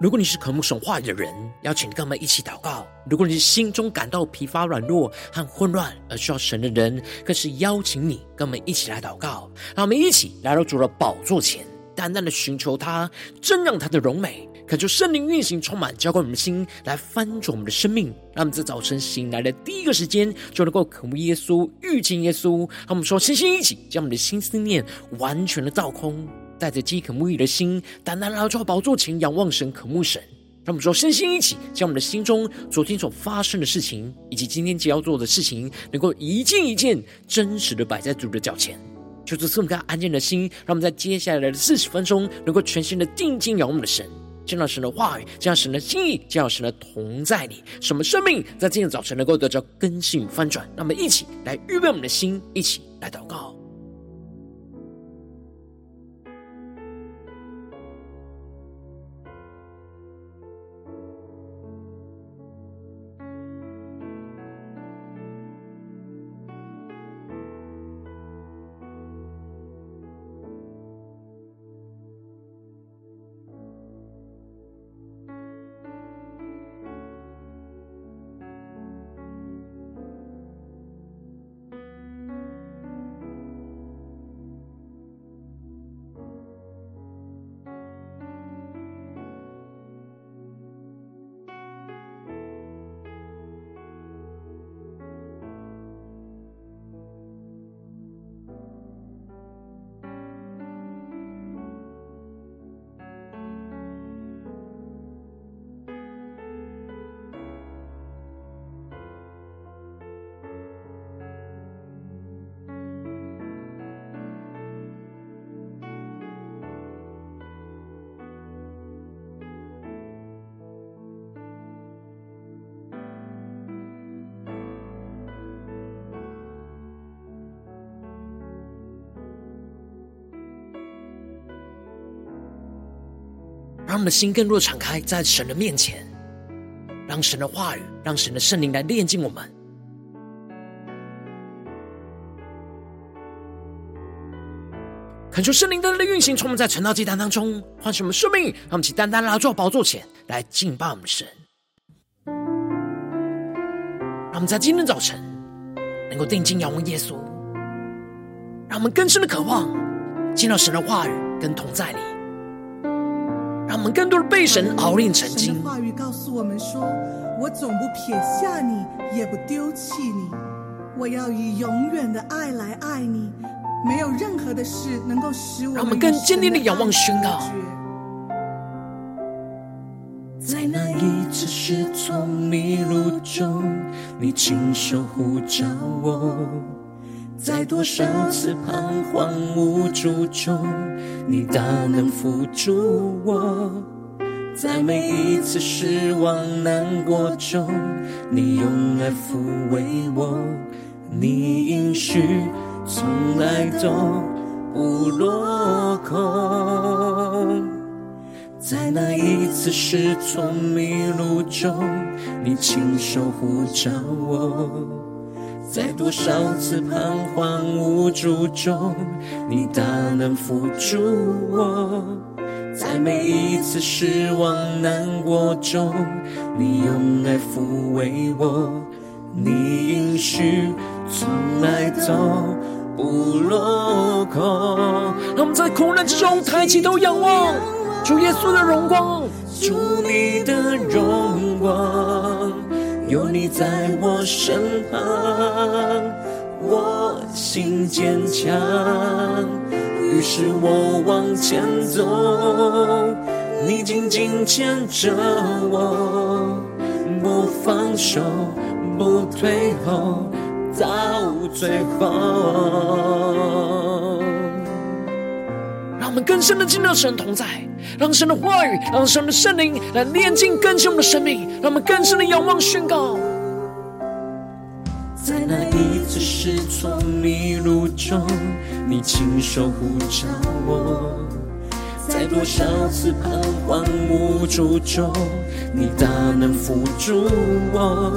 如果你是渴慕神话语的人，邀请跟我们一起祷告；如果你是心中感到疲乏、软弱和混乱而需要神的人，更是邀请你跟我们一起来祷告。让我们一起来到主的宝座前，淡淡的寻求他，真让他的荣美，恳求圣灵运行，充满浇灌我们的心，来翻转我们的生命。让我们在早晨醒来的第一个时间，就能够渴慕耶稣、遇见耶稣。让我们说，星星一起将我们的心思念完全的倒空。带着饥渴沐浴的心，单单来到宝座前仰望神、渴慕神。让我们说，身心一起，将我们的心中昨天所发生的事情，以及今天即将要做的事情，能够一件一件真实的摆在主的脚前。就是这么个安静的心，让我们在接下来的四十分钟，能够全心的定睛仰望我们的神，见到神的话语，见到神的心意，见到神的同在里，什么生命在今天早晨能够得到更新与翻转。让我们一起来预备我们的心，一起来祷告。让我们的心更多敞开在神的面前，让神的话语，让神的圣灵来炼净我们。恳求圣灵的运行，充满在晨祷祭坛当中，唤醒我们生命，让我们起单单来到宝座前来敬拜我们的神。让我们在今天早晨能够定睛仰望耶稣，让我们更深的渴望见到神的话语跟同在里。让我们更多的被神熬炼成精。神的话语告诉我们说：“我总不撇下你，也不丢弃你。我要以永远的爱来爱你，没有任何的事能够使我们。”让我们更坚定的仰望宣告。在那一次失措迷路中，你亲手呼召我。在多少次彷徨无助中，你大能扶助我；在每一次失望难过中，你用爱抚慰我。你应许从来都不落空。在那一次失措迷路中，你亲手护着我。在多少次彷徨无助中，你大能扶助我；在每一次失望难过中，你用爱抚慰我。你应许从来都不落空。让我们在苦难之中抬起头仰望主耶稣的荣光，主你的荣光。有你在我身旁，我心坚强。于是我往前走，你紧紧牵着我，不放手，不退后，到最后。让我们更深的进到神同在。让神的话语，让神的圣灵来炼净更新我们的生命，让我们更深的仰望宣告。在那一次失措迷路中，你亲手呼召我；在多少次彷徨无助中，你大能扶助我；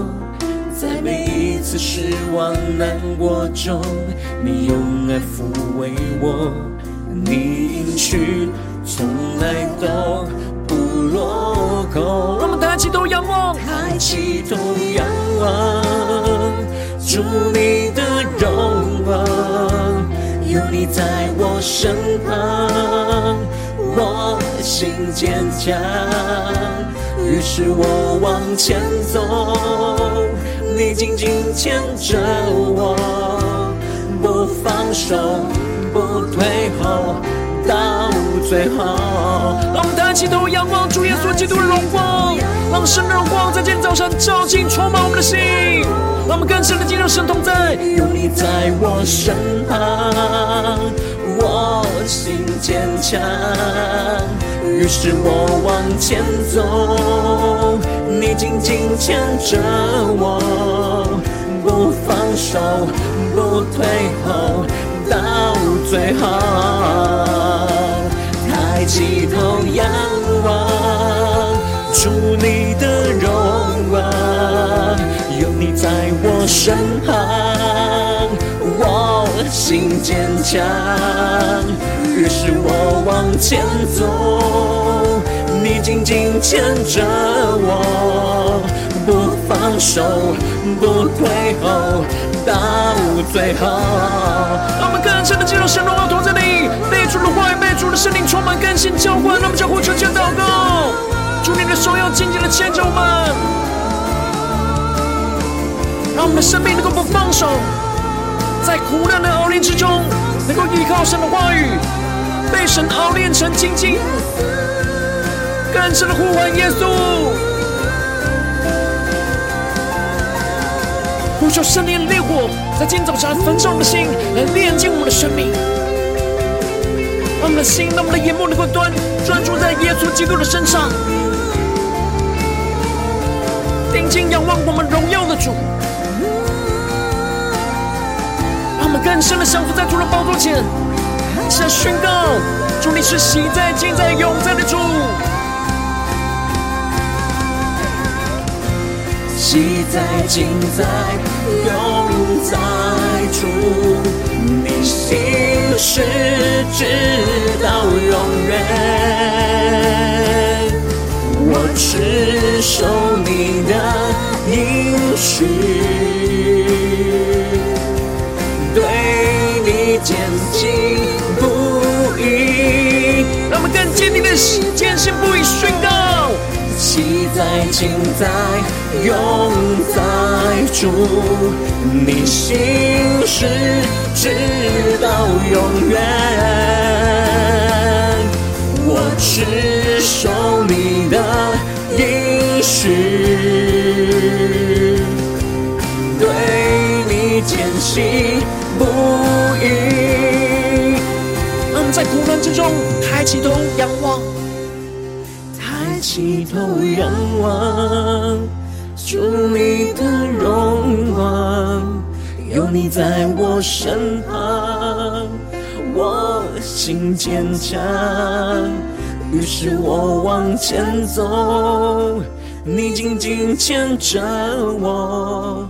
在每一次失望难过中，你用爱抚慰我。你应许从来都不落空。让我们抬起头仰望，抬起头仰望，主你的荣光，有你在我身旁，我心坚强。于是我往前走，你紧紧牵着我，不放手，不退后。到最后，让我们抬起头仰望主耶稣基督的荣光，让神的荣光在今天早上照进充满我们的心，让我们更深的进入神同在。有你在我身旁，我心坚强，于是我往前走，你紧紧牵着我，不放手，不退后。最好，抬起头仰望，主你的荣光，有你在我身旁，我心坚强。于是我往前走，你紧紧牵着我，不放手，不退后。到最后，让我们更深的进入神荣耀同在里，被主的话语、被主的圣灵充满更新浇灌。让我们将呼求、将祷告，主你的手要紧紧的牵着我们，让我们的生命能够不放手，在苦难的熬炼之中，能够依靠神的话语，被神熬炼成精金，更深的呼唤耶稣。求圣灵的烈火，在今天早上焚烧我们的心，来炼净我们的生命，让我们的心，让我们的眼目能够端专注在耶稣基督的身上，定睛仰望我们荣耀的主，让我们更深的降服在主的宝座前，向宣告：主你是喜在、今在、永在的主。昔在、今在、永在主，你心事直到永远。我持守你的应许，对你坚信不疑。让我们更坚定的坚信不疑宣告。昔在、今在、永在主，你心事直到永远。我只守你的应许，对你坚信不疑。让我们在苦难之中抬起头仰望。起头仰望，主你的荣光，有你在我身旁，我心坚强。于是我往前走，你紧紧牵着我，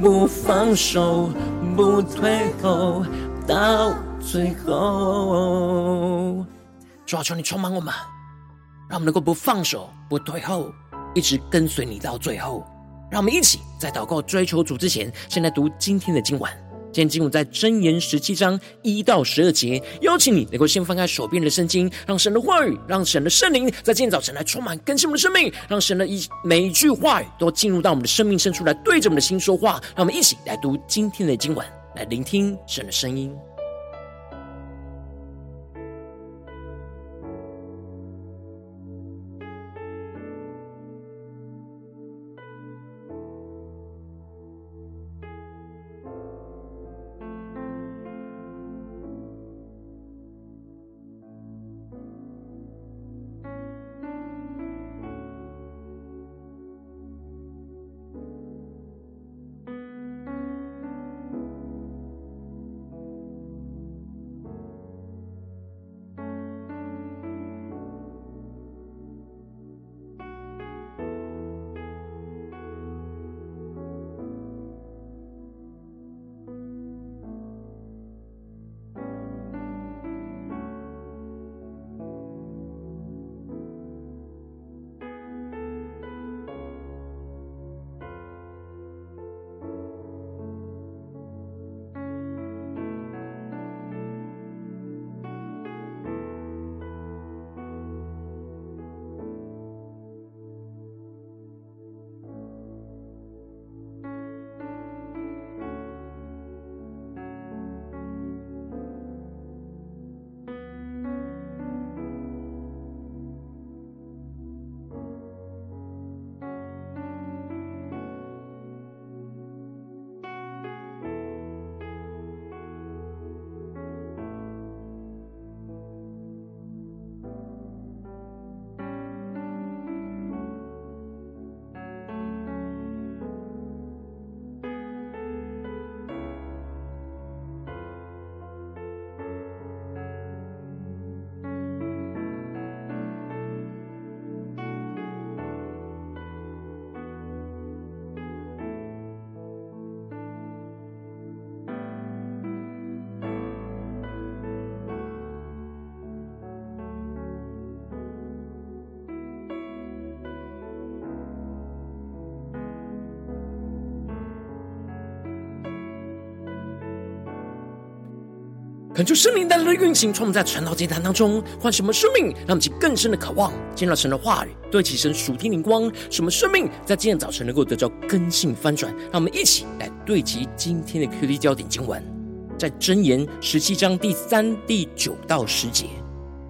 不放手，不退后，到最后。主啊，求你充满我们。让我们能够不放手、不退后，一直跟随你到最后。让我们一起在祷告、追求主之前，先来读今天的经文。今天经文在箴言十七章一到十二节。邀请你能够先翻开手边的圣经，让神的话语、让神的圣灵在今天早晨来充满更新我们的生命，让神的一每一句话语都进入到我们的生命深处来，对着我们的心说话。让我们一起来读今天的经文，来聆听神的声音。恳求圣灵带来的运行，充满在传道祭坛当中，换什么生命，让我们去更深的渴望，见到神的话语，对其神属天灵光，什么生命在今天早晨能够得到更新翻转。让我们一起来对齐今天的 QD 焦点经文，在箴言十七章第三、第九到十节：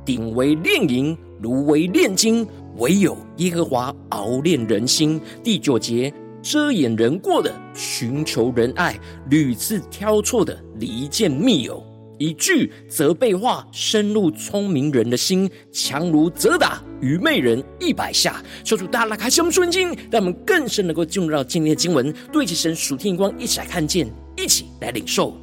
鼎为炼银，炉为炼金，唯有耶和华熬炼人心。第九节。遮掩人过的，寻求仁爱；屡次挑错的，离间密友。一句责备话，深入聪明人的心，强如责打愚昧人一百下。求主大大开启我们属灵经，让我们更深能够进入到今天的经文，对齐神属天光，一起来看见，一起来领受。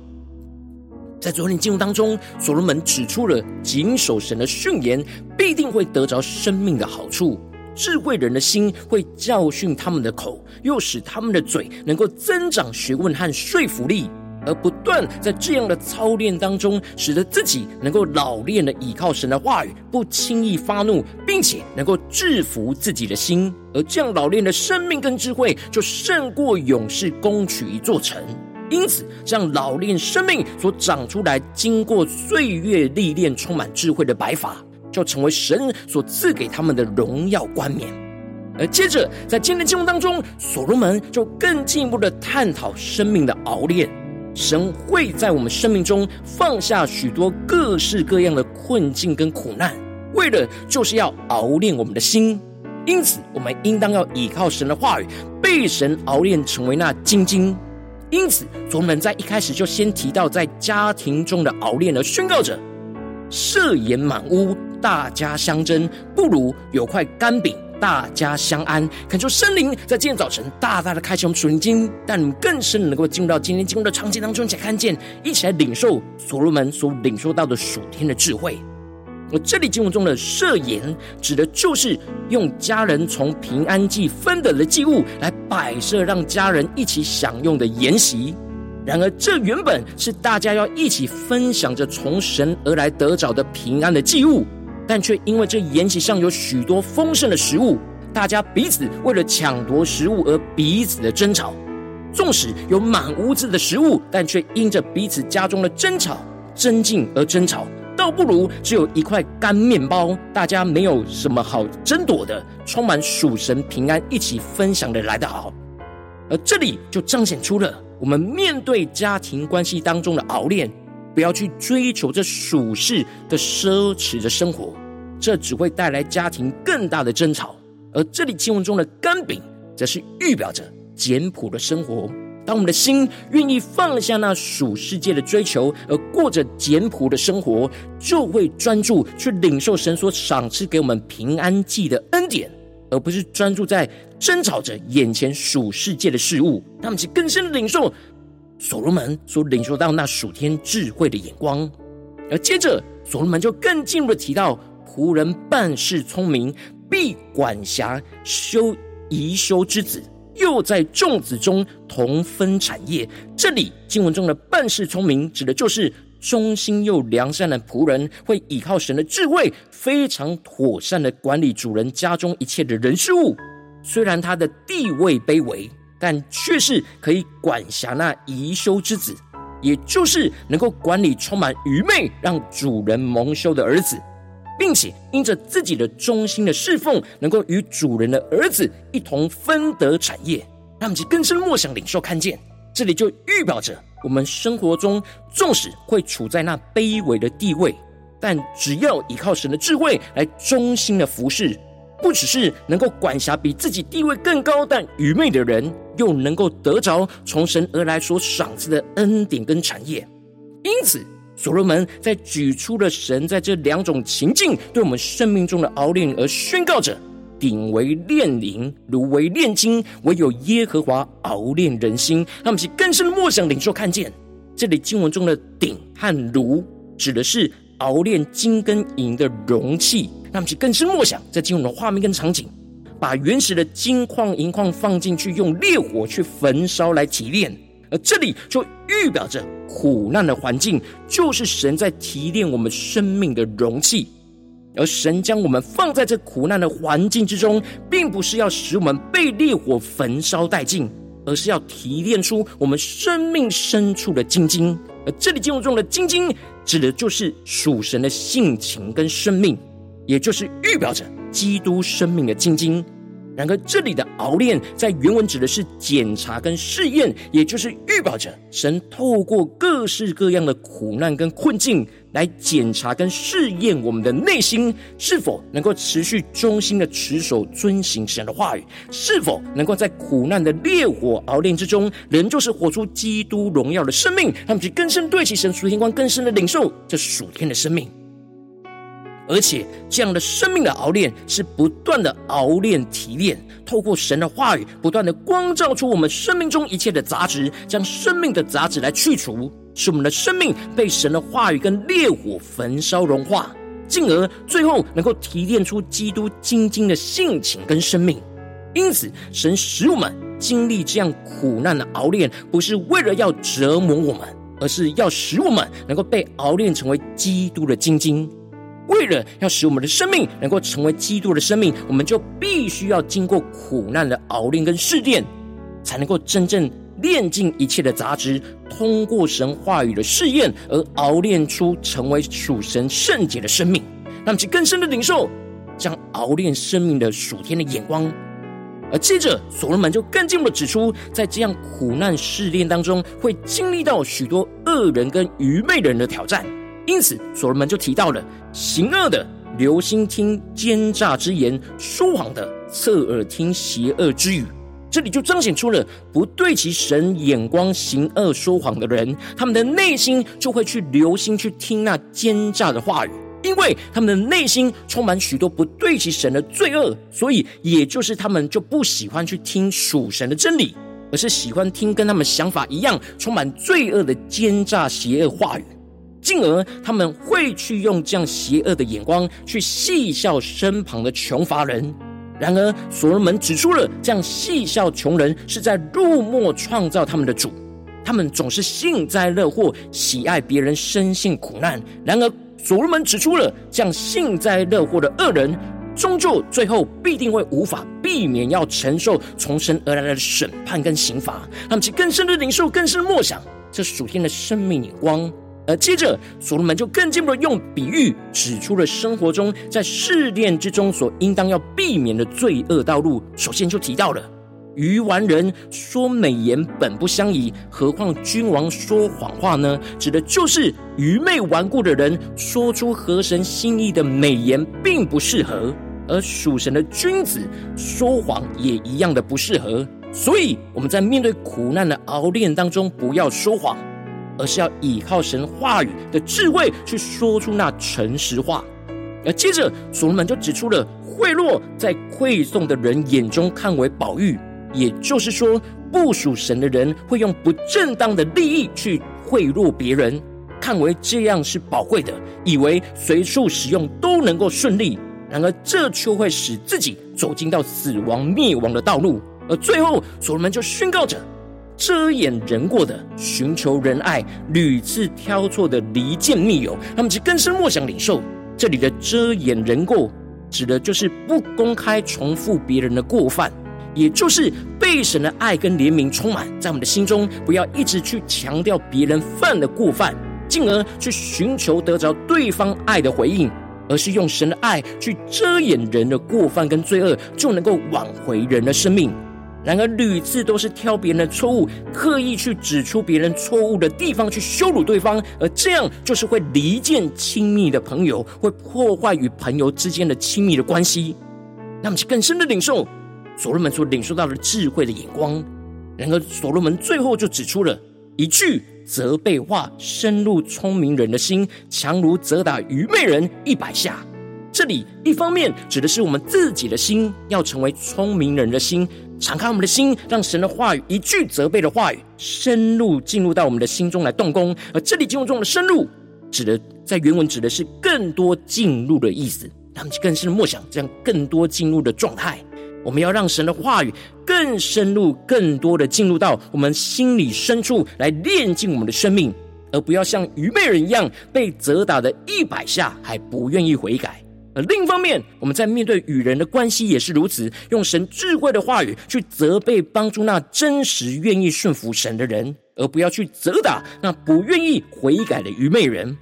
在昨天经文当中，所罗门指出了谨守神的训言，必定会得着生命的好处。智慧人的心会教训他们的口，又使他们的嘴能够增长学问和说服力，而不断在这样的操练当中，使得自己能够老练的倚靠神的话语，不轻易发怒，并且能够制服自己的心。而这样老练的生命跟智慧，就胜过勇士攻取一座城。因此，这样老练生命所长出来，经过岁月历练、充满智慧的白发。就成为神所赐给他们的荣耀冠冕。而接着，在今天的经文当中，所罗门就更进一步的探讨生命的熬炼。神会在我们生命中放下许多各式各样的困境跟苦难，为了就是要熬炼我们的心。因此，我们应当要依靠神的话语，被神熬炼成为那精金。因此，所罗门在一开始就先提到在家庭中的熬炼，的宣告者：设盐满屋。大家相争，不如有块干饼，大家相安。恳求圣灵在今天早晨大大的开启我们属灵经，但你们更深能够进入到今天经文的场景当中，一起来看见，一起来领受所罗门所领受到的属天的智慧。而这里经文中的设言，指的就是用家人从平安祭分得的祭物来摆设，让家人一起享用的筵席。然而，这原本是大家要一起分享着从神而来得着的平安的祭物。但却因为这筵席上有许多丰盛的食物，大家彼此为了抢夺食物而彼此的争吵。纵使有满屋子的食物，但却因着彼此家中的争吵、争竞而争吵，倒不如只有一块干面包，大家没有什么好争夺的，充满属神平安，一起分享的来得好。而这里就彰显出了我们面对家庭关系当中的熬炼。不要去追求这属世的奢侈的生活，这只会带来家庭更大的争吵。而这里经文中的干饼，则是预表着简朴的生活。当我们的心愿意放下那属世界的追求，而过着简朴的生活，就会专注去领受神所赏赐给我们平安祭的恩典，而不是专注在争吵着眼前属世界的事物。他们去更深的领受。所罗门所领受到那属天智慧的眼光，而接着所罗门就更进一步的提到，仆人办事聪明，必管辖修宜修之子，又在众子中同分产业。这里经文中的办事聪明，指的就是忠心又良善的仆人，会依靠神的智慧，非常妥善的管理主人家中一切的人事物。虽然他的地位卑微。但却是可以管辖那宜修之子，也就是能够管理充满愚昧、让主人蒙羞的儿子，并且因着自己的忠心的侍奉，能够与主人的儿子一同分得产业。让其更深默想领受看见，这里就预表着我们生活中纵使会处在那卑微的地位，但只要依靠神的智慧来忠心的服侍。不只是能够管辖比自己地位更高但愚昧的人，又能够得着从神而来所赏赐的恩典跟产业。因此，所罗门在举出了神在这两种情境对我们生命中的熬炼，而宣告着：鼎为炼银，炉为炼金，唯有耶和华熬炼人心。让我们去更深的默想领受看见，这里经文中的鼎和炉，指的是熬炼金跟银的容器。让我们更深默想，在经文的画面跟场景，把原始的金矿、银矿放进去，用烈火去焚烧来提炼。而这里就预表着苦难的环境，就是神在提炼我们生命的容器。而神将我们放在这苦难的环境之中，并不是要使我们被烈火焚烧殆尽，而是要提炼出我们生命深处的精晶。而这里经文中的“精晶”指的就是属神的性情跟生命，也就是预表着基督生命的晶晶。然而，这里的熬炼在原文指的是检查跟试验，也就是预表着神透过各式各样的苦难跟困境来检查跟试验我们的内心是否能够持续忠心的持守遵行神的话语，是否能够在苦难的烈火熬炼之中，仍旧是活出基督荣耀的生命，让我们去更深对齐神属天光，更深的领受这属天的生命。而且，这样的生命的熬炼是不断的熬炼提炼，透过神的话语，不断的光照出我们生命中一切的杂质，将生命的杂质来去除，使我们的生命被神的话语跟烈火焚烧融化，进而最后能够提炼出基督精金的性情跟生命。因此，神使我们经历这样苦难的熬炼，不是为了要折磨我们，而是要使我们能够被熬炼成为基督的精金。为了要使我们的生命能够成为基督的生命，我们就必须要经过苦难的熬炼跟试炼，才能够真正炼尽一切的杂质，通过神话语的试验而熬炼出成为属神圣洁的生命，让其更深的领受将熬炼生命的属天的眼光。而接着，所罗门就更进一步的指出，在这样苦难试炼当中，会经历到许多恶人跟愚昧人的挑战。因此，所罗门就提到了行恶的留心听奸诈之言，说谎的侧耳听邪恶之语。这里就彰显出了不对其神眼光行恶说谎的人，他们的内心就会去留心去听那奸诈的话语，因为他们的内心充满许多不对其神的罪恶，所以也就是他们就不喜欢去听属神的真理，而是喜欢听跟他们想法一样充满罪恶的奸诈邪恶话语。进而他们会去用这样邪恶的眼光去戏笑身旁的穷乏人。然而，所罗门指出了这样戏笑穷人是在辱没创造他们的主。他们总是幸灾乐祸，喜爱别人身陷苦难。然而，所罗门指出了这样幸灾乐祸的恶人，终究最后必定会无法避免要承受从神而来的审判跟刑罚。他们其更深的领受，更深的默想这属天的生命眼光。而接着，所罗门就更进一步的用比喻指出了生活中在试炼之中所应当要避免的罪恶道路。首先就提到了愚顽人说美言本不相宜，何况君王说谎话呢？指的就是愚昧顽固的人说出合神心意的美言并不适合，而属神的君子说谎也一样的不适合。所以我们在面对苦难的熬炼当中，不要说谎。而是要依靠神话语的智慧去说出那诚实话。而接着，所罗门就指出了贿赂在馈送的人眼中看为宝玉，也就是说，不属神的人会用不正当的利益去贿赂别人，看为这样是宝贵的，以为随处使用都能够顺利。然而，这却会使自己走进到死亡灭亡的道路。而最后，所罗门就宣告着。遮掩人过的，寻求仁爱，屡次挑错的离间密友，他们是更深默想领受。这里的遮掩人过，指的就是不公开重复别人的过犯，也就是被神的爱跟怜悯充满在我们的心中，不要一直去强调别人犯的过犯，进而去寻求得着对方爱的回应，而是用神的爱去遮掩人的过犯跟罪恶，就能够挽回人的生命。然而屡次都是挑别人的错误，刻意去指出别人错误的地方，去羞辱对方，而这样就是会离间亲密的朋友，会破坏与朋友之间的亲密的关系。那么，更深的领受所罗门所领受到的智慧的眼光。然而，所罗门最后就指出了一句责备话，深入聪明人的心，强如责打愚昧人一百下。这里一方面指的是我们自己的心要成为聪明人的心。敞开我们的心，让神的话语一句责备的话语深入进入到我们的心中来动工。而这里经文中的“深入”指的在原文指的是更多进入的意思。他们更深的默想，这样更多进入的状态。我们要让神的话语更深入、更多的进入到我们心里深处来炼净我们的生命，而不要像愚昧人一样被责打的一百下还不愿意悔改。而另一方面，我们在面对与人的关系也是如此，用神智慧的话语去责备、帮助那真实愿意顺服神的人，而不要去责打那不愿意悔改的愚昧人，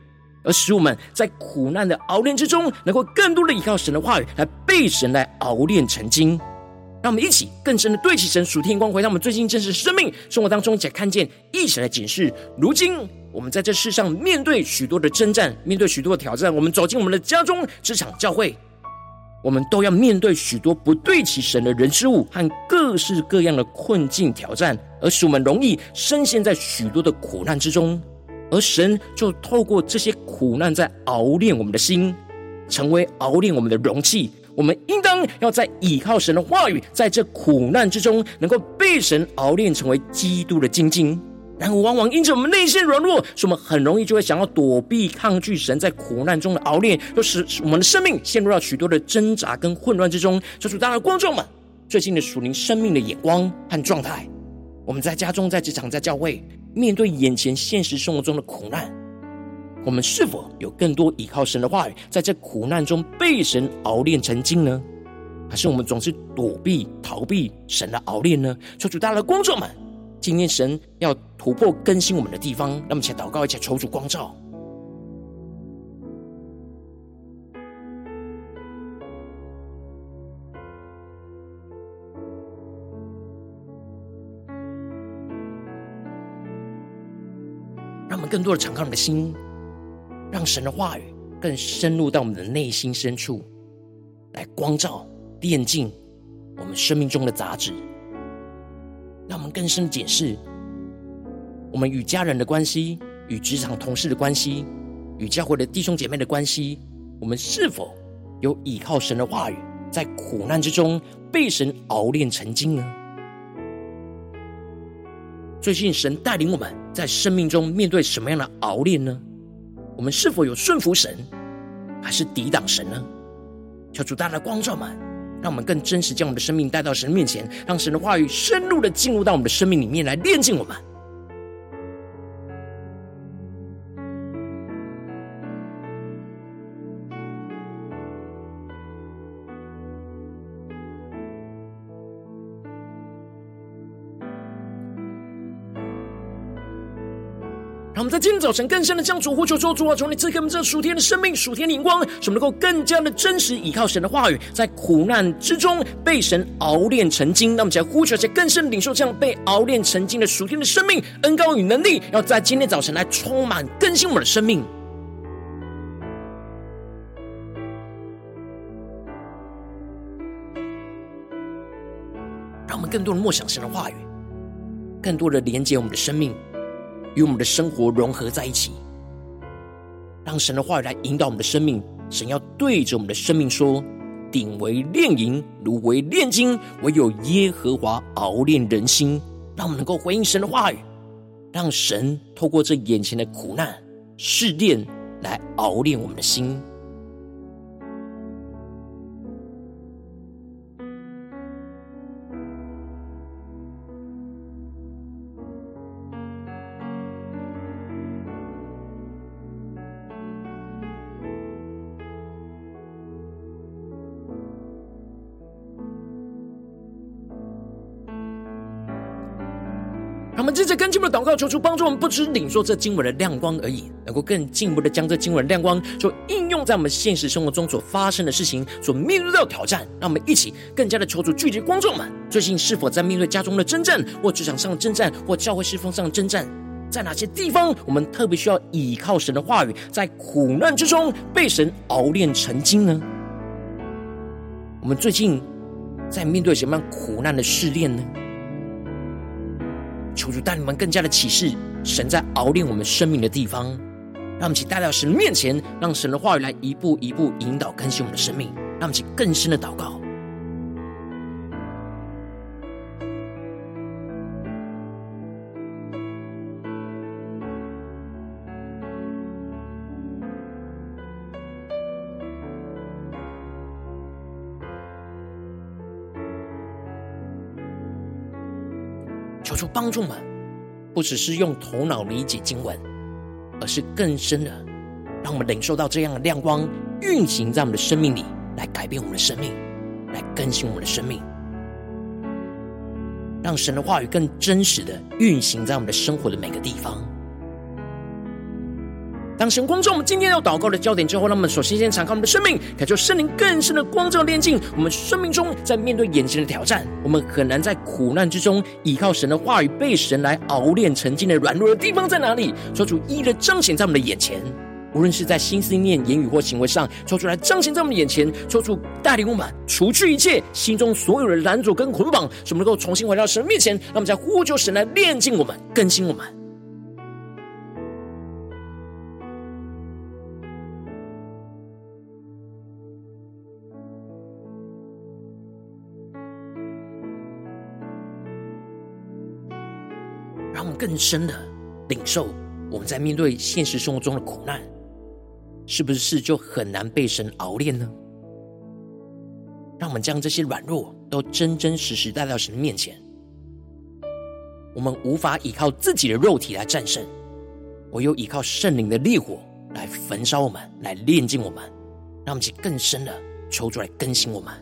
而使我们在苦难的熬炼之中，能够更多的依靠神的话语，来被神来熬炼成精。让我们一起更深的对齐神属天光，回到我们最近真实生命生活当中，一起看见，一起来检视。如今我们在这世上面对许多的征战，面对许多的挑战，我们走进我们的家中、职场、教会。我们都要面对许多不对齐神的人事物和各式各样的困境挑战，而使我们容易深陷在许多的苦难之中。而神就透过这些苦难在熬炼我们的心，成为熬炼我们的容器。我们应当要在倚靠神的话语，在这苦难之中，能够被神熬炼成为基督的精金。然而，往往因着我们内心软弱，使我们很容易就会想要躲避、抗拒神在苦难中的熬炼，又使我们的生命陷入到许多的挣扎跟混乱之中。求主，大家观众们，最近的属灵生命的眼光和状态，我们在家中、在职场、在教会，面对眼前现实生活中的苦难，我们是否有更多依靠神的话语，在这苦难中被神熬炼成精呢？还是我们总是躲避、逃避神的熬炼呢？求主，大的观众们。今天神要突破更新我们的地方，让我们一起祷告，一起求主光照。让我们更多的敞开我们的心，让神的话语更深入到我们的内心深处，来光照、炼净我们生命中的杂质。让我们更深的解释，我们与家人的关系、与职场同事的关系、与教会的弟兄姐妹的关系，我们是否有倚靠神的话语，在苦难之中被神熬炼成精呢？最近神带领我们在生命中面对什么样的熬炼呢？我们是否有顺服神，还是抵挡神呢？求主大大光照们。让我们更真实将我们的生命带到神面前，让神的话语深入的进入到我们的生命里面来炼净我们。在今天早晨更深的将主呼求说：“主啊，求你赐给我们这属天的生命、属天的眼光，使我们能够更加的真实依靠神的话语，在苦难之中被神熬炼成精。那我们来呼求，且更深领受这样被熬炼成精的属天的生命恩膏与能力，要在今天早晨来充满更新我们的生命。让我们更多的默想神的话语，更多的连接我们的生命。”与我们的生活融合在一起，让神的话语来引导我们的生命。神要对着我们的生命说：“鼎为炼银，炉为炼金，唯有耶和华熬炼人心。”让我们能够回应神的话语，让神透过这眼前的苦难试炼来熬炼我们的心。接着跟进我们的祷告，求主帮助我们，不只领受这经文的亮光而已，能够更进一步的将这经文的亮光，就应用在我们现实生活中所发生的事情，所面对到的挑战。让我们一起更加的求主聚集观众们，最近是否在面对家中的征战，或职场上的征战，或教会侍奉上的征战，在哪些地方我们特别需要倚靠神的话语，在苦难之中被神熬炼成精呢？我们最近在面对什么样苦难的试炼呢？求主带你们更加的启示神在熬炼我们生命的地方，让我们一起带到神面前，让神的话语来一步一步引导更新我们的生命，让我们一起更深的祷告。帮助们，不只是用头脑理解经文，而是更深的，让我们领受到这样的亮光运行在我们的生命里，来改变我们的生命，来更新我们的生命。让神的话语更真实的运行在我们的生活的每个地方。当神光照我们今天要祷告的焦点之后，让我们首先先敞开我们的生命，感受圣灵更深的光照炼净我们生命中，在面对眼前的挑战，我们很难在苦难之中依靠神的话语，被神来熬炼成精的软弱的地方在哪里？求主一一的彰显在我们的眼前，无论是在心思念、言语或行为上，求主来彰显在我们的眼前，求主带领我们除去一切心中所有的拦阻跟捆绑，使我们能够重新回到神面前，让我们再呼求神来炼净我们、更新我们。更深的领受，我们在面对现实生活中的苦难，是不是就很难被神熬炼呢？让我们将这些软弱都真真实实带到神面前。我们无法依靠自己的肉体来战胜，唯有依靠圣灵的烈火来焚烧我们，来炼净我们，让我们去更深的求主来更新我们。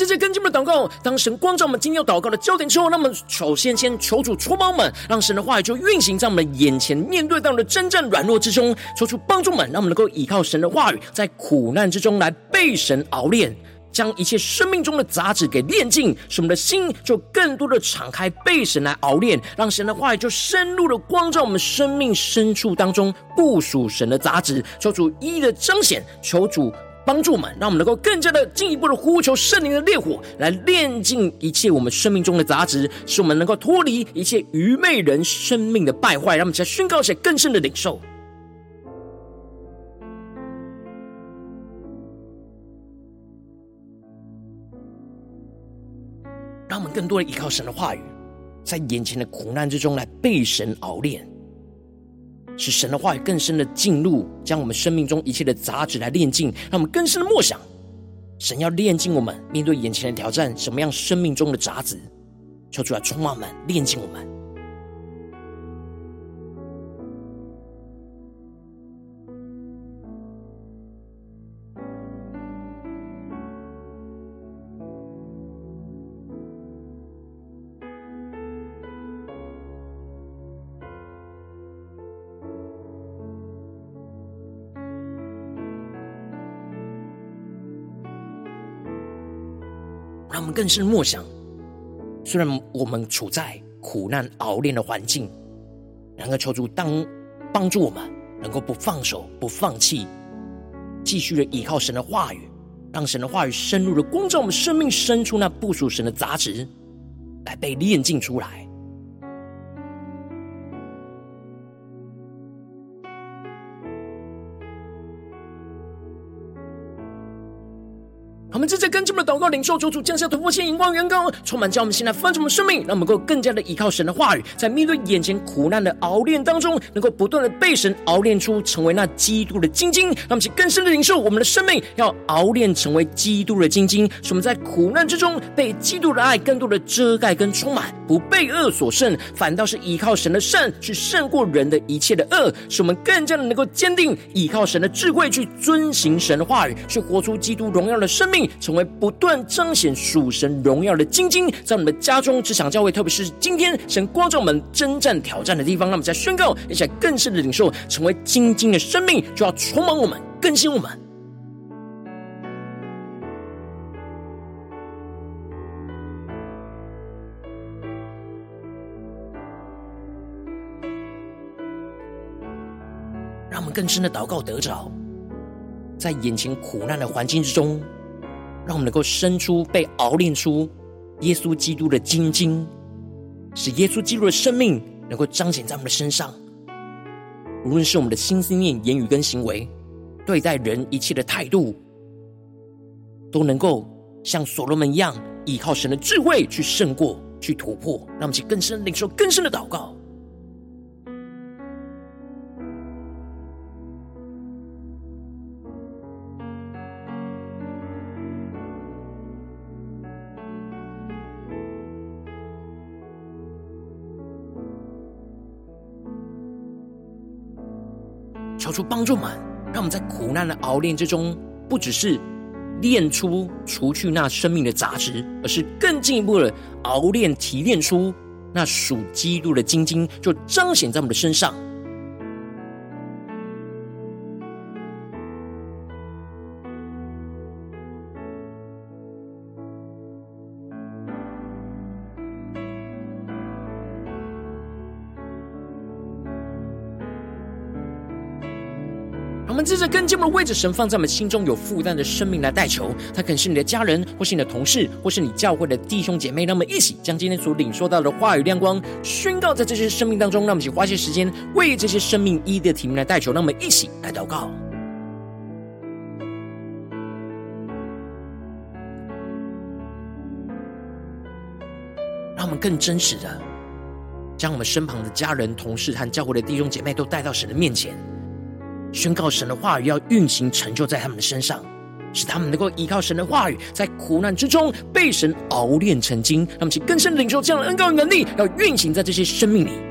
接着跟进我们的祷告。当神光照我们今天要祷告的焦点之后，那么首先先求主触摸我们，让神的话语就运行在我们眼前，面。对到的真正软弱之中，求主帮助们，让我们能够依靠神的话语，在苦难之中来被神熬炼，将一切生命中的杂质给炼净，使我们的心就更多的敞开，被神来熬炼，让神的话语就深入的光照我们生命深处当中部署神的杂质，求主一一的彰显，求主。帮助我们，让我们能够更加的进一步的呼求圣灵的烈火，来炼净一切我们生命中的杂质，使我们能够脱离一切愚昧人生命的败坏。让我们再宣告起来更深的领受，让我们更多的依靠神的话语，在眼前的苦难之中来被神熬炼。使神的话语更深的进入，将我们生命中一切的杂质来炼净，让我们更深的默想，神要炼净我们，面对眼前的挑战，什么样生命中的杂质，求主来充满我们，炼净我们。更深默想，虽然我们处在苦难熬炼的环境，然而求助当帮助我们，能够不放手、不放弃，继续的依靠神的话语，让神的话语深入的光照我们生命深处那不属神的杂质，来被炼净出来。我们正在跟进我们的祷告，领受主主降下突破性、荧光、远高，充满将我们现在翻转我们生命，让我们能够更加的依靠神的话语，在面对眼前苦难的熬炼当中，能够不断的被神熬炼出成为那基督的精金。让我们去更深的领受我们的生命要熬炼成为基督的精金，使我们在苦难之中被基督的爱更多的遮盖跟充满，不被恶所胜，反倒是依靠神的善去胜过人的一切的恶，使我们更加的能够坚定依靠神的智慧去遵行神的话语，去活出基督荣耀的生命。成为不断彰显属神荣耀的晶晶，在我们的家中、职场、教会，特别是今天神光照我们征战挑战的地方，让我们再宣告，一起更深的领受，成为晶晶的生命，就要充满我们，更新我们。让我们更深的祷告得着，在眼前苦难的环境之中。让我们能够生出被熬炼出耶稣基督的精金，使耶稣基督的生命能够彰显在我们的身上。无论是我们的心思念、言语跟行为，对待人一切的态度，都能够像所罗门一样，依靠神的智慧去胜过、去突破。让我们去更深领受更深的祷告。求主帮助们，让我们在苦难的熬炼之中，不只是炼出除去那生命的杂质，而是更进一步的熬炼提炼出那属基督的精金，就彰显在我们的身上。我们这更进一步为着神放在我们心中有负担的生命来代求，他可能是你的家人，或是你的同事，或是你教会的弟兄姐妹。让我们一起将今天所领受到的话语亮光宣告在这些生命当中。让我们一起花些时间为这些生命一的提名来代求。让我们一起来祷告，让我们更真实的将我们身旁的家人、同事和教会的弟兄姐妹都带到神的面前。宣告神的话语要运行成就在他们的身上，使他们能够依靠神的话语，在苦难之中被神熬炼成精。让我们去更深领受这样的恩膏与能力，要运行在这些生命里。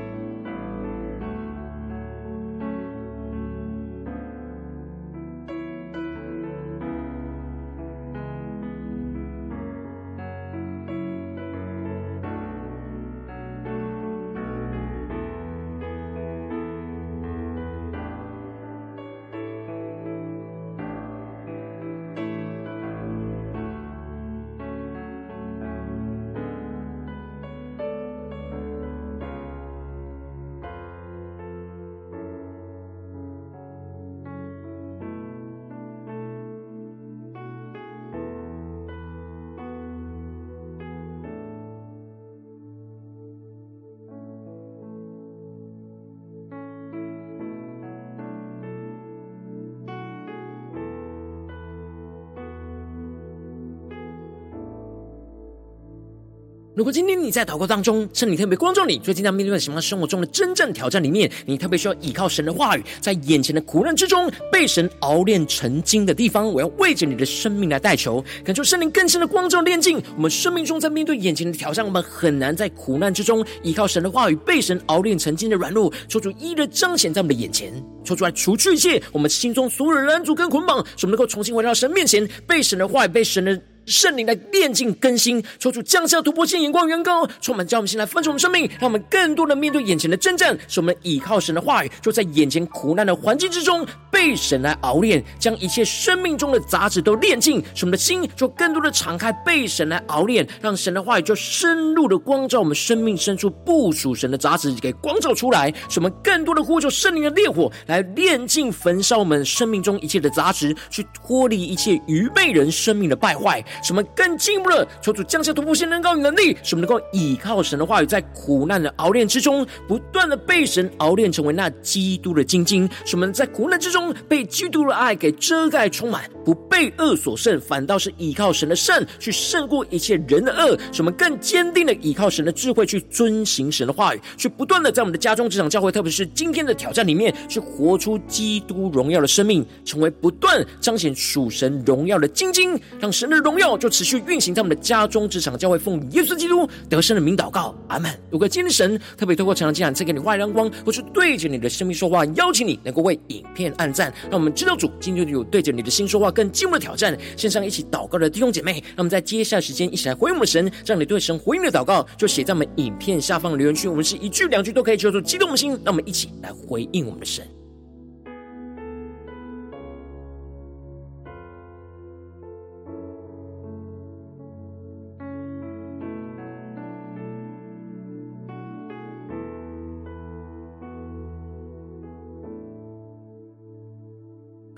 如果今天你在祷告当中，圣灵特别光照你，最近在面对什么生活中的真正挑战里面，你特别需要依靠神的话语，在眼前的苦难之中被神熬炼成精的地方，我要为着你的生命来代求，感受圣灵更深的光照炼净我们生命中，在面对眼前的挑战，我们很难在苦难之中依靠神的话语被神熬炼成精的软弱，求主一一的彰显在我们的眼前，求主来除去一切我们心中所有的拦阻跟捆绑，使我们能够重新回到神面前，被神的话语，被神的。圣灵来炼净更新，抽出降下突破性眼光，远高充满，叫我们先来分盛我们生命，让我们更多的面对眼前的征战，使我们倚靠神的话语，就在眼前苦难的环境之中被神来熬炼，将一切生命中的杂质都炼净，使我们的心就更多的敞开，被神来熬炼，让神的话语就深入的光照我们生命深处不属神的杂质给光照出来，使我们更多的呼求圣灵的烈火来炼净焚烧我们生命中一切的杂质，去脱离一切愚昧人生命的败坏。使我们更进一步的求主降下突破性能高与能力，使我们能够倚靠神的话语，在苦难的熬炼之中，不断的被神熬炼成为那基督的精晶。使我们在苦难之中被基督的爱给遮盖充满，不被恶所胜，反倒是依靠神的善去胜过一切人的恶。使我们更坚定的依靠神的智慧去遵行神的话语，去不断的在我们的家中、职场、教会，特别是今天的挑战里面，去活出基督荣耀的生命，成为不断彰显属神荣耀的精金，让神的荣耀。就持续运行在我们的家中、职场、教会，奉耶稣基督得胜的名祷告，阿门。如果今天神特别透过成长记，赐给你话语亮光，或是对着你的生命说话，邀请你能够为影片按赞，让我们知道主今天就有对着你的心说话，更进一步的挑战。线上一起祷告的弟兄姐妹，让我们在接下来时间一起来回应我们神，让你对神回应的祷告就写在我们影片下方的留言区，我们是一句两句都可以求出激动的心，让我们一起来回应我们的神。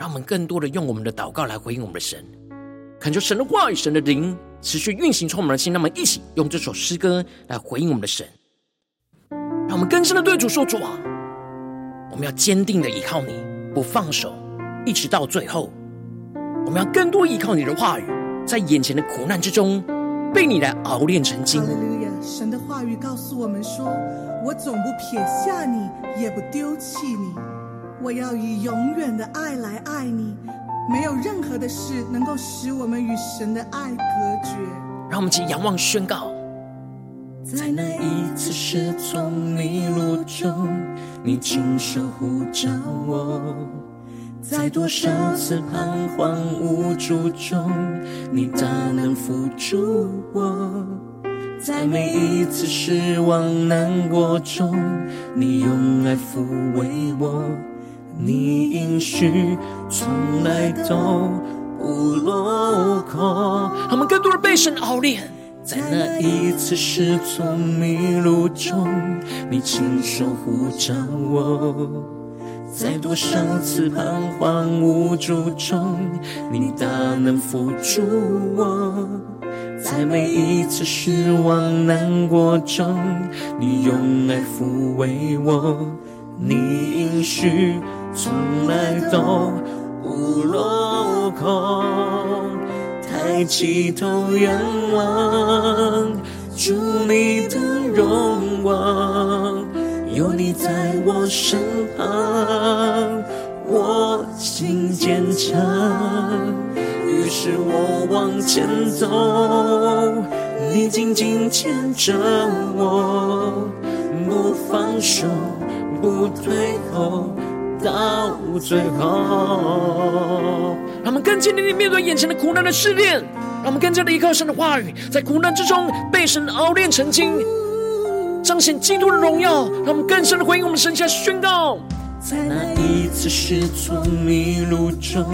让我们更多的用我们的祷告来回应我们的神，恳求神的话语、神的灵持续运行充满我们的心。让我们一起用这首诗歌来回应我们的神，让我们更深的对主说：主啊，我们要坚定的依靠你，不放手，一直到最后。我们要更多依靠你的话语，在眼前的苦难之中被你来熬炼成精。神的话语告诉我们说：我总不撇下你，也不丢弃你。我要以永远的爱来爱你，没有任何的事能够使我们与神的爱隔绝。让我们一起仰望宣告，在那一次失聪迷路中，你亲手呼召我；在多少次彷徨无助中，你大能扶助我；在每一次失望难过中，你用爱抚慰我。你应许从来都不落空。他们更多的被神熬炼。在那一次失聪迷路中，你亲手呼召我；在多少次彷徨无助中，你大能扶助我；在每一次失望难过中，你用爱抚慰我。你应许从来都不落空。抬起头仰望，祝你的荣光，有你在我身旁，我心坚强。于是我往前走，你紧紧牵着我，不放手，不退后。到最后，让我们更坚定地面对眼前的苦难的试炼，让我们更加的依靠神的话语，在苦难之中被神熬炼成精，彰显基督的荣耀。让我们更深的回应我们神下宣告，在那一次失聪迷路中，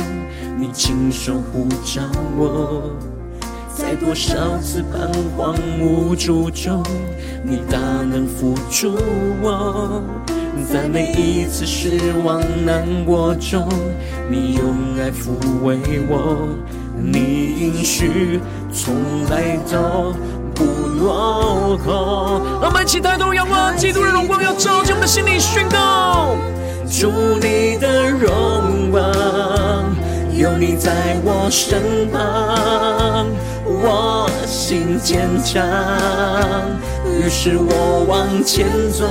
你亲手呼召我；在多少次彷徨无助中，你大能扶助我。在每一次失望难过中，你用爱抚慰我，你应许从来都不落空。让我们一起抬头仰望，基督的荣光要照进我们的心里，宣告：主你的荣光，有你在我身旁，我心坚强，于是我往前走。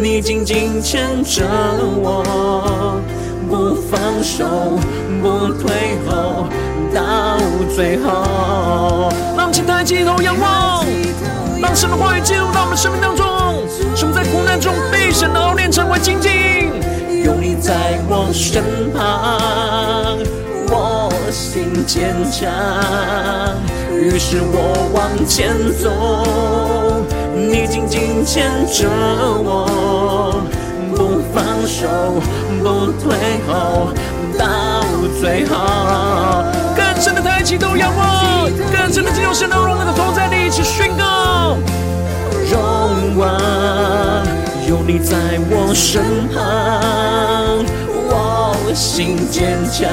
你紧紧牵着我，不放手，不退后，到最后。让我抬起头仰望，让神的话语进入到我们生命当中，使我们在苦难中被神熬炼成为精进。有你在我身旁，我心坚强，于是我往前走。你紧紧牵着我，不放手，不退后，到最后。更深的抬起头仰望，更深的进入神的荣耀的同在里，一起宣告：荣光有你在我身旁，我心坚强，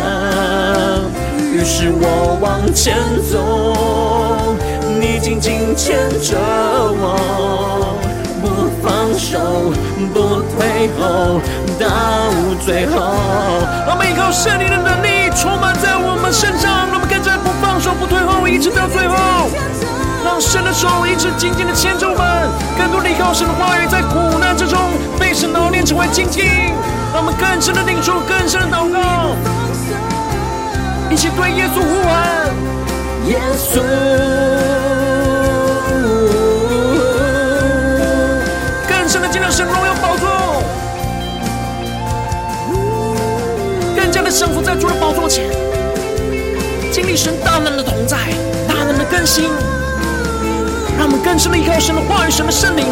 于是我往前走。紧紧牵着我，不放手，不退后，到最后。让我们依靠圣灵的能力，充满在我们身上。让我们跟着不放手，不退后，一直到最后。让神的手一直紧紧的牵着我们，更多的依靠神的话语，在苦难之中被神熬炼成为精进。让我们更深的领受，更深的祷告，一起对耶稣呼喊，耶稣。在主的宝座前，经历神大能的同在，大能的更新，让我们更深的依靠神的话语、神的圣灵，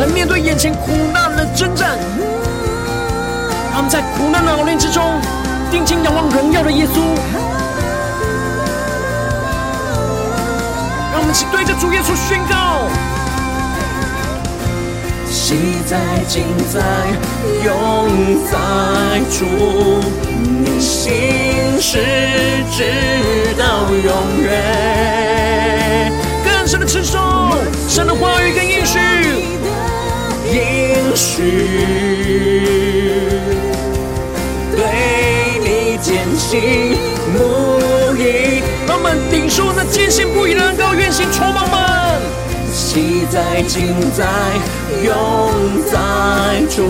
来面对眼前苦难的征战。让我们在苦难的熬炼之中，定睛仰望荣耀的耶稣。让我们一起对着主耶稣宣告。昔在、今在、永在主，你心事直到永远。更深的承受，神的话语跟应许，应许对你坚信不疑。让我们顶受那坚信不疑的恩膏，愿心充满们。你在、今在、永在主，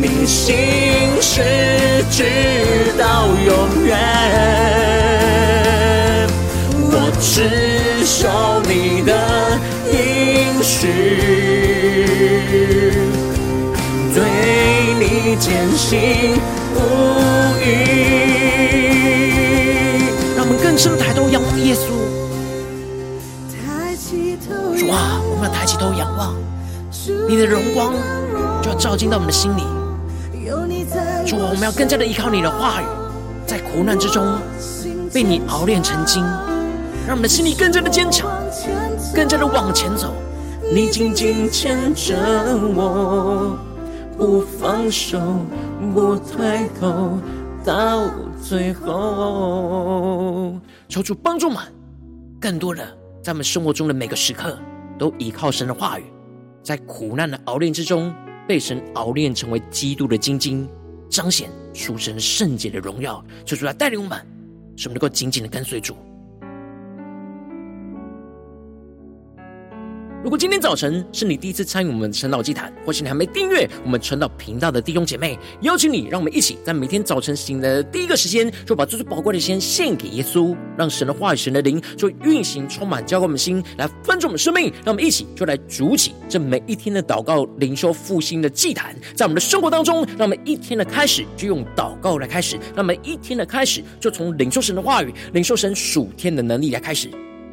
你心事直到永远。我持守你的。应许，对你坚信不疑。让我们更深抬头仰望耶稣。起头仰望你的荣光，就要照进到我们的心里。主啊，我们要更加的依靠你的话语，在苦难之中被你熬炼成精，让我们的心里更加的坚强，更加的往前走。你紧紧牵着我，不放手，不退后，到最后。求主帮助我们，更多的在我们生活中的每个时刻，都依靠神的话语，在苦难的熬炼之中，被神熬炼成为基督的精金，彰显出神圣洁的荣耀。求主来带领我们，使我们能够紧紧的跟随主。如果今天早晨是你第一次参与我们晨祷祭坛，或是你还没订阅我们晨祷频道的弟兄姐妹，邀请你，让我们一起在每天早晨醒来的第一个时间，就把最最宝贵的先献给耶稣，让神的话语、神的灵就运行、充满、浇灌我们心，来分盛我们生命。让我们一起就来筑起这每一天的祷告、灵修、复兴的祭坛，在我们的生活当中，让我们一天的开始就用祷告来开始，让我们一天的开始就从领受神的话语、领受神属天的能力来开始，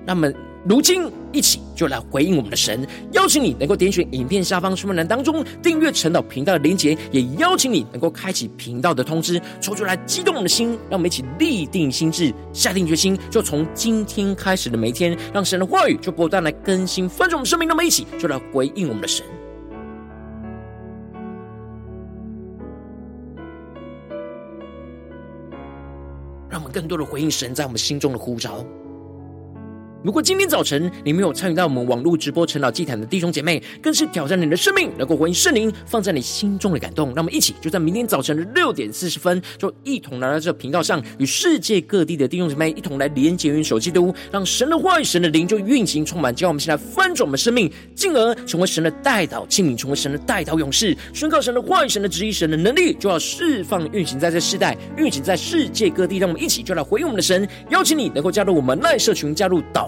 让我们。如今，一起就来回应我们的神。邀请你能够点选影片下方说明栏当中订阅晨祷频道的连结，也邀请你能够开启频道的通知，抽出来激动我们的心，让我们一起立定心志，下定决心，就从今天开始的每一天，让神的话语就不断来更新翻转我们生命。那么，一起就来回应我们的神，让我们更多的回应神在我们心中的呼召。如果今天早晨你没有参与到我们网络直播晨祷祭坛的弟兄姐妹，更是挑战你的生命，能够回应圣灵放在你心中的感动。让我们一起就在明天早晨的六点四十分，就一同来到这频道上，与世界各地的弟兄姐妹一同来连结、元首基督，让神的话语、神的灵就运行充满，叫我们现在翻转我们生命，进而成为神的代祷器皿，成为神的代祷勇士，宣告神的话语、神的旨意、神的能力，就要释放运行在这世代，运行在世界各地。让我们一起就来回应我们的神，邀请你能够加入我们赖社群，加入祷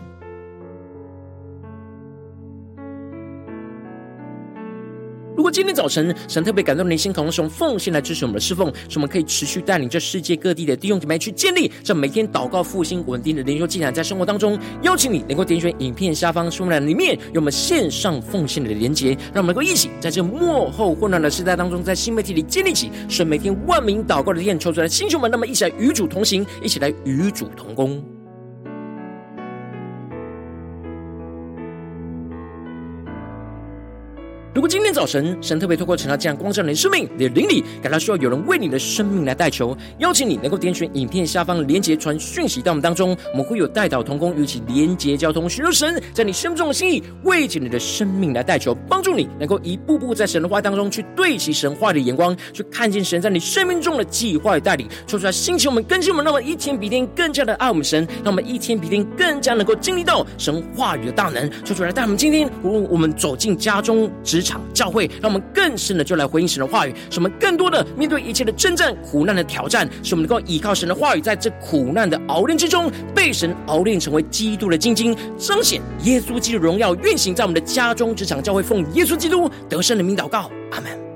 如果今天早晨神特别感动你的心，可能是用奉献来支持我们的侍奉，使我们可以持续带领这世界各地的弟兄姐妹去建立这每天祷告复兴稳定的灵修祭坛，在生活当中，邀请你能够点选影片下方说明栏里面有我们线上奉献的连结，让我们能够一起在这幕后混乱的时代当中，在新媒体里建立起神每天万名祷告的殿，抽出来的弟兄们，那么一起来与主同行，一起来与主同工。如果今天早晨神特别透过晨祷这样光照你的生命，你的灵里感到需要有人为你的生命来代求，邀请你能够点选影片下方连结传讯息到我们当中，我们会有代祷同工，与其连结交通，寻求神在你生命中的心意，为着你的生命来代求，帮助你能够一步步在神的话当中去对齐神话的眼光，去看见神在你生命中的计划与带领，说出来兴起我们更新我们，让我们一天比一天更加的爱我们神，让我们一天比一天更加能够经历到神话语。的大能，说出来带我们今天无论我们走进家中直场教会，让我们更深的就来回应神的话语，使我们更多的面对一切的征战、苦难的挑战，使我们能够依靠神的话语，在这苦难的熬炼之中，被神熬炼成为基督的晶晶，彰显耶稣基督荣耀，运行在我们的家中、职场、教会，奉耶稣基督得胜的名祷告，阿门。